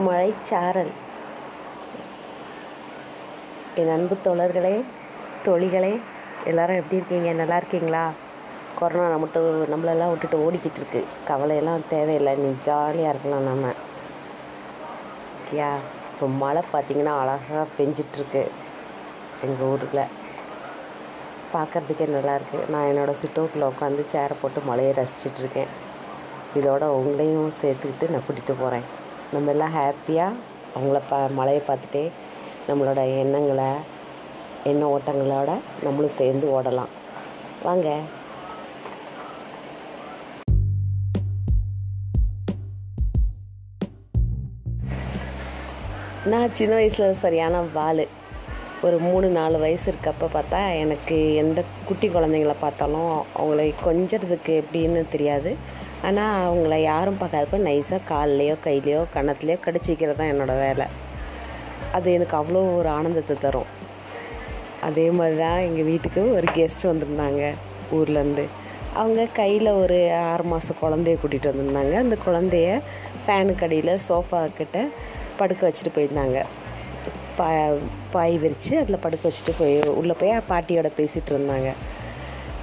மழைச்சாரல் என் அன்பு தோழர்களே தொழிகளே எல்லாரும் எப்படி இருக்கீங்க? நல்லா இருக்கீங்களா? கொரோனா மட்டும் நம்மளெல்லாம் விட்டுட்டு ஓடிக்கிட்டு இருக்கு. கவலையெல்லாம் தேவையில்லை. நீ ஜாலியாக இருக்கலாம் நம்ம ஓகேயா? இப்போ மழை பார்த்தீங்கன்னா அழகாக பெஞ்சிட்ருக்கு எங்கள் ஊரில் பார்க்குறதுக்கே நல்லாயிருக்கு நான் என்னோடய சிட்டோட்டில் உட்காந்து சேரை போட்டு மழையை ரசிச்சிட்ருக்கேன் இதோட உங்களையும் சேர்த்துக்கிட்டு நான் கூட்டிகிட்டு போகிறேன் நம்ம எல்லாம் ஹாப்பியாக அவங்கள பா மழையை பார்த்துட்டே நம்மளோட எண்ணங்களை எண்ண ஓட்டங்களோட நம்மளும் சேர்ந்து ஓடலாம். வாங்க. நான் சின்ன வயசில் சரியான வாள் ஒரு மூணு நாலு வயசு இருக்கப்போ பார்த்தா எனக்கு எந்த குட்டி குழந்தைங்கள பார்த்தாலும் அவங்கள கொஞ்சத்துக்கு எப்படின்னு தெரியாது. ஆனால் அவங்கள யாரும் பார்க்காதப்ப நைஸாக கால்லையோ கையிலையோ கணத்துலையோ கடிச்சிக்கிறது தான் என்னோடய வேலை. அது எனக்கு அவ்வளோ ஒரு ஆனந்தத்தை தரும். அதே மாதிரி தான் எங்கள் வீட்டுக்கு ஒரு கெஸ்ட் வந்திருந்தாங்க ஊர்லேருந்து அவங்க கையில் ஒரு ஆறு மாதம் குழந்தைய கூட்டிகிட்டு வந்திருந்தாங்க. அந்த குழந்தைய ஃபேனுக்கு அடியில் சோஃபா கிட்ட படுக்க வச்சுட்டு போயிருந்தாங்க. பா பாய் விரித்து அதில் படுக்க வச்சுட்டு போய் உள்ளே போய் பாட்டியோட பேசிகிட்டு இருந்தாங்க.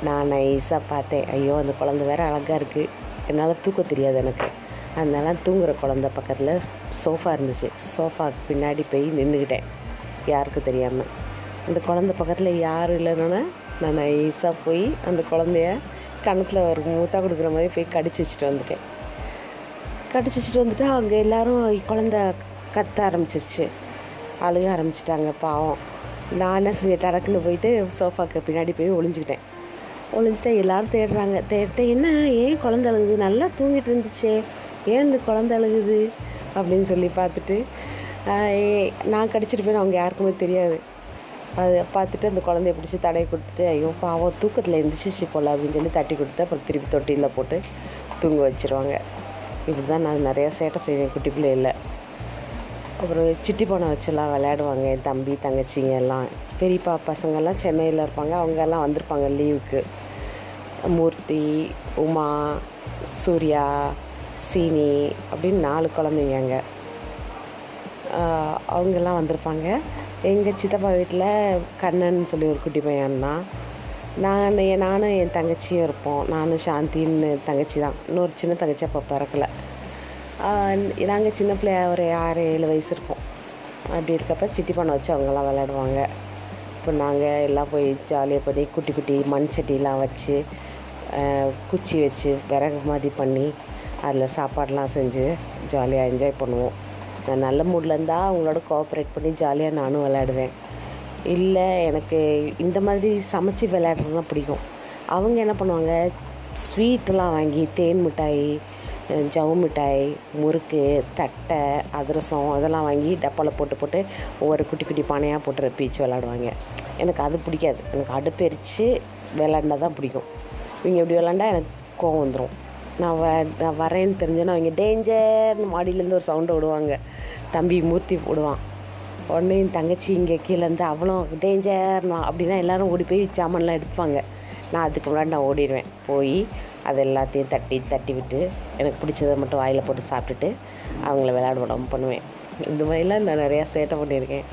நான் நைஸாக பார்த்தேன். ஐயோ அந்த குழந்தை வேறு அழகாக இருக்குது என்னால் தூக்க தெரியாது எனக்கு. அதனால தூங்குகிற குழந்த பக்கத்தில் சோஃபா இருந்துச்சு. சோஃபாக்கு பின்னாடி போய் நின்றுக்கிட்டேன் யாருக்கும் தெரியாமல் அந்த குழந்த பக்கத்தில் யாரும் இல்லைன்னா நான் நைஸாக போய் அந்த குழந்தைய கணத்தில் ஒரு மூத்தா கொடுக்குற மாதிரி போய் கடிச்சு வச்சுட்டு வந்துட்டேன். கடிச்சு வச்சுட்டு வந்துட்டு அவங்க எல்லோரும் குழந்த கத்த ஆரம்பிச்சிருச்சு. அழுக ஆரம்பிச்சிட்டாங்க பாவம். நான் என்ன செஞ்சேன் டடக்குன்னு போயிட்டு சோஃபாக்கு பின்னாடி போய் ஒளிஞ்சுக்கிட்டேன். ஒழிஞ்சிட்டா எல்லோரும் தேடுறாங்க. தேடிட்டு என்ன? ஏன் குழந்த அழுகுது? நல்லா தூங்கிட்டு இருந்துச்சே. ஏன் இந்த குழந்த அழுகுது? அப்படின்னு சொல்லி பார்த்துட்டு நான் கடிச்சிட்டு போய் அவங்க யாருக்குமே தெரியாது. அது பார்த்துட்டு அந்த குழந்தைய பிடிச்சி தடையை கொடுத்துட்டு ஐயோ பாவம் தூக்கத்தில் எழுந்திரிச்சிச்சு போல் அப்படின்னு சொல்லி தட்டி கொடுத்து அப்புறம் திருப்பி தொட்டியில் போட்டு தூங்க வச்சுருவாங்க. இப்படி தான் நான் நிறையா சேட்டை செய்வேன் குட்டி பிள்ளையில். அப்புறம் சிட்டி பானை வச்செல்லாம் விளையாடுவாங்க என் தம்பி தங்கச்சிங்க எல்லாம். பெரியப்பா பசங்கள்லாம் சென்னையில் இருப்பாங்க. அவங்கெல்லாம் வந்திருப்பாங்க லீவுக்கு மூர்த்தி உமா சூர்யா சீனி அப்படின்னு நாலு குழந்தைங்க அங்கே. அவங்கெல்லாம் வந்திருப்பாங்க. எங்கள் சித்தப்பா வீட்டில் கண்ணன் சொல்லி ஒரு குட்டி பையன் தான் நான் நானும் என் தங்கச்சியும் இருப்போம். நானும் சாந்தின்னு தங்கச்சி தான். இன்னொரு சின்ன தங்கச்சி அப்போ பிறக்கலை. நாங்கள் சின்ன பிள்ளைய ஒரு ஆறு ஏழு வயசு இருப்போம். அப்படி இருக்கப்ப சிட்டி பண்ண வச்சு அவங்கெல்லாம் விளையாடுவாங்க. இப்போ நாங்கள் எல்லாம் போய் ஜாலியாக பண்ணி குட்டி குட்டி மண் சட்டிலாம் வச்சு குச்சி வச்சு விறகு மாதிரி பண்ணி அதில் சாப்பாடெலாம் செஞ்சு ஜாலியாக என்ஜாய் பண்ணுவோம். நான் நல்ல மூடில் இருந்தால் அவங்களோட கோஆப்ரேட் பண்ணி ஜாலியாக நானும் விளையாடுவேன். இல்லை எனக்கு இந்த மாதிரி சமைச்சு விளையாடுறது தான் பிடிக்கும். அவங்க என்ன பண்ணுவாங்க ஸ்வீட்டெலாம் வாங்கி தேன் மிட்டாய் ஜவு மிட்டாய் முறுக்கு தட்டை அதிரசம் அதெல்லாம் வாங்கி டப்பாவில் போட்டு போட்டு ஒவ்வொரு குட்டி குட்டி பானையாக போட்டு பீச்சு விளாடுவாங்க எனக்கு அது பிடிக்காது. எனக்கு அடுப்பெரித்து விளாண்டா தான் பிடிக்கும். இவங்க இப்படி விளாண்டா எனக்கு கோவம் வந்துடும் நான் வ நான் வரேன்னு தெரிஞ்சோன்னா அவங்க டேஞ்சர்னு மாடியிலேருந்து ஒரு சவுண்டை விடுவாங்க. தம்பி மூர்த்தி போடுவான் உடனே என் தங்கச்சி இங்கே கீழேருந்து அவளும் டேஞ்சர்னா அப்படின்னா எல்லோரும் ஓடி போய் சாமான்லாம் எடுப்பாங்க. நான் அதுக்கு முன்னாடி நான் ஓடிடுவேன். போய் அது எல்லாத்தையும் தட்டி தட்டி விட்டு எனக்கு பிடிச்சதை மட்டும் வாயில் போட்டு சாப்பிட்டுட்டு அவங்கள விளையாட பண்ணுவேன். இந்த மாதிரிலாம் நான் நிறையா சேட்டை பண்ணியிருக்கேன்.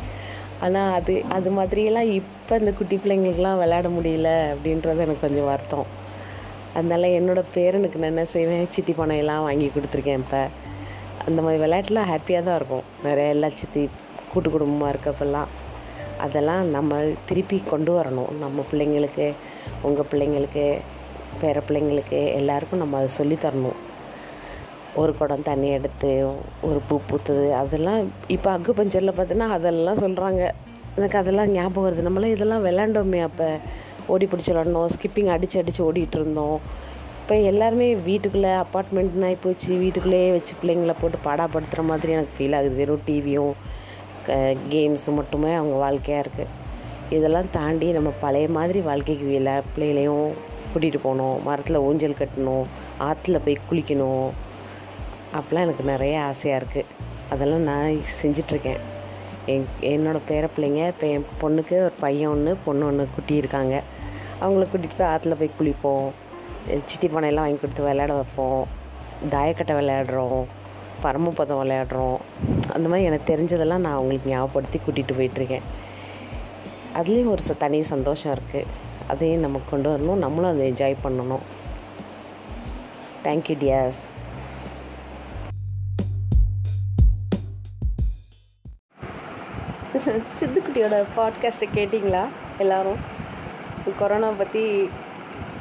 ஆனால் அது அது மாதிரியெல்லாம் இப்போ இந்த குட்டி பிள்ளைங்களுக்கெலாம் விளையாட முடியல அப்படின்றது எனக்கு கொஞ்சம் வருத்தம். அதனால் என்னோடய பேரனுக்கு நான் என்ன செய்வேன்? சிட்டி பானையெல்லாம் வாங்கி கொடுத்துருக்கேன் இப்போ. அந்த மாதிரி விளையாட்டுலாம் ஹாப்பியாக தான் இருக்கும். நிறைய எல்லா சித்தி கூட்டு குடும்பமாக இருக்கப்பெல்லாம். அதெல்லாம் நம்ம திருப்பி கொண்டு வரணும். நம்ம பிள்ளைங்களுக்கு உங்கள் பிள்ளைங்களுக்கு பேர பிள்ளைங்களுக்கு எல்லாருக்கும் நம்ம அதை சொல்லித்தரணும் ஒரு குடம் தண்ணி எடுத்து ஒரு பூ பூத்துது அதெல்லாம் இப்போ அக்கு பஞ்சரில் பார்த்தீங்கன்னா அதெல்லாம் சொல்கிறாங்க எனக்கு அதெல்லாம் ஞாபகம் வருது. நம்மளாம் இதெல்லாம் விளாண்டோமே அப்போ. ஓடி பிடிச்சி விளாடணும். ஸ்கிப்பிங் அடித்து அடித்து ஓடிட்டு இருந்தோம். இப்போ எல்லாருமே வீட்டுக்குள்ளே அப்பார்ட்மெண்ட்னாய் போச்சு. வீட்டுக்குள்ளேயே வச்சு பிள்ளைங்கள போட்டு பாடாப்படுத்துகிற மாதிரி எனக்கு ஃபீல் ஆகுது. வெறும் டிவியும் கேம்ஸும் மட்டுமே அவங்க வாழ்க்கையாக இருக்குது இதெல்லாம் தாண்டி நம்ம பழைய மாதிரி வாழ்க்கைக்கு வில பிள்ளைகளையும் கூட்டிகிட்டு போகணும் மரத்தில் ஊஞ்சல் கட்டணும். ஆற்றுல போய் குளிக்கணும். அப்போலாம் எனக்கு நிறைய ஆசையாக இருக்குது அதெல்லாம் நான் செஞ்சிட்ருக்கேன் என் என்னோடய பேர பிள்ளைங்க இப்போ என் பொண்ணுக்கு ஒரு பையன் ஒன்று பொண்ணு ஒன்று குட்டி இருக்காங்க. அவங்கள கூட்டிகிட்டு போய் ஆற்றுல போய் குளிப்போம். சிட்டி பானையெல்லாம் வாங்கி கொடுத்து விளையாட வைப்போம். தாயக்கட்டை விளையாடுறோம். பரமபதம் விளையாடுறோம். அந்த மாதிரி எனக்கு தெரிஞ்சதெல்லாம் நான் அவங்களுக்கு ஞாபகப்படுத்தி கூட்டிகிட்டு போயிட்டுருக்கேன் அதுலேயும் ஒரு ச தனி சந்தோஷம் இருக்குது அதையும் நம்ம கொண்டு வரணும். நம்மளும் அதை என்ஜாய் பண்ணணும். தேங்க்யூ டியாஸ் சித்துக்குட்டியோட பாட்காஸ்ட்டை கேட்டிங்களா எல்லோரும்? கொரோனா பற்றி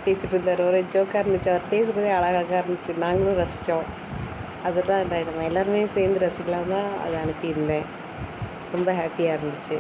பேசிகிட்டு இருந்தார். ஒரு ஜோக்காக இருந்துச்சு. அவர் பேசுகிறதே அழகாக இருந்துச்சு. நாங்களும் ரசித்தோம் அதுதான் நம்ம எல்லாருமே சேர்ந்து ரசிக்கலாம் தான் அதை அனுப்பியிருந்தேன். ரொம்ப ஹாப்பியாக இருந்துச்சு.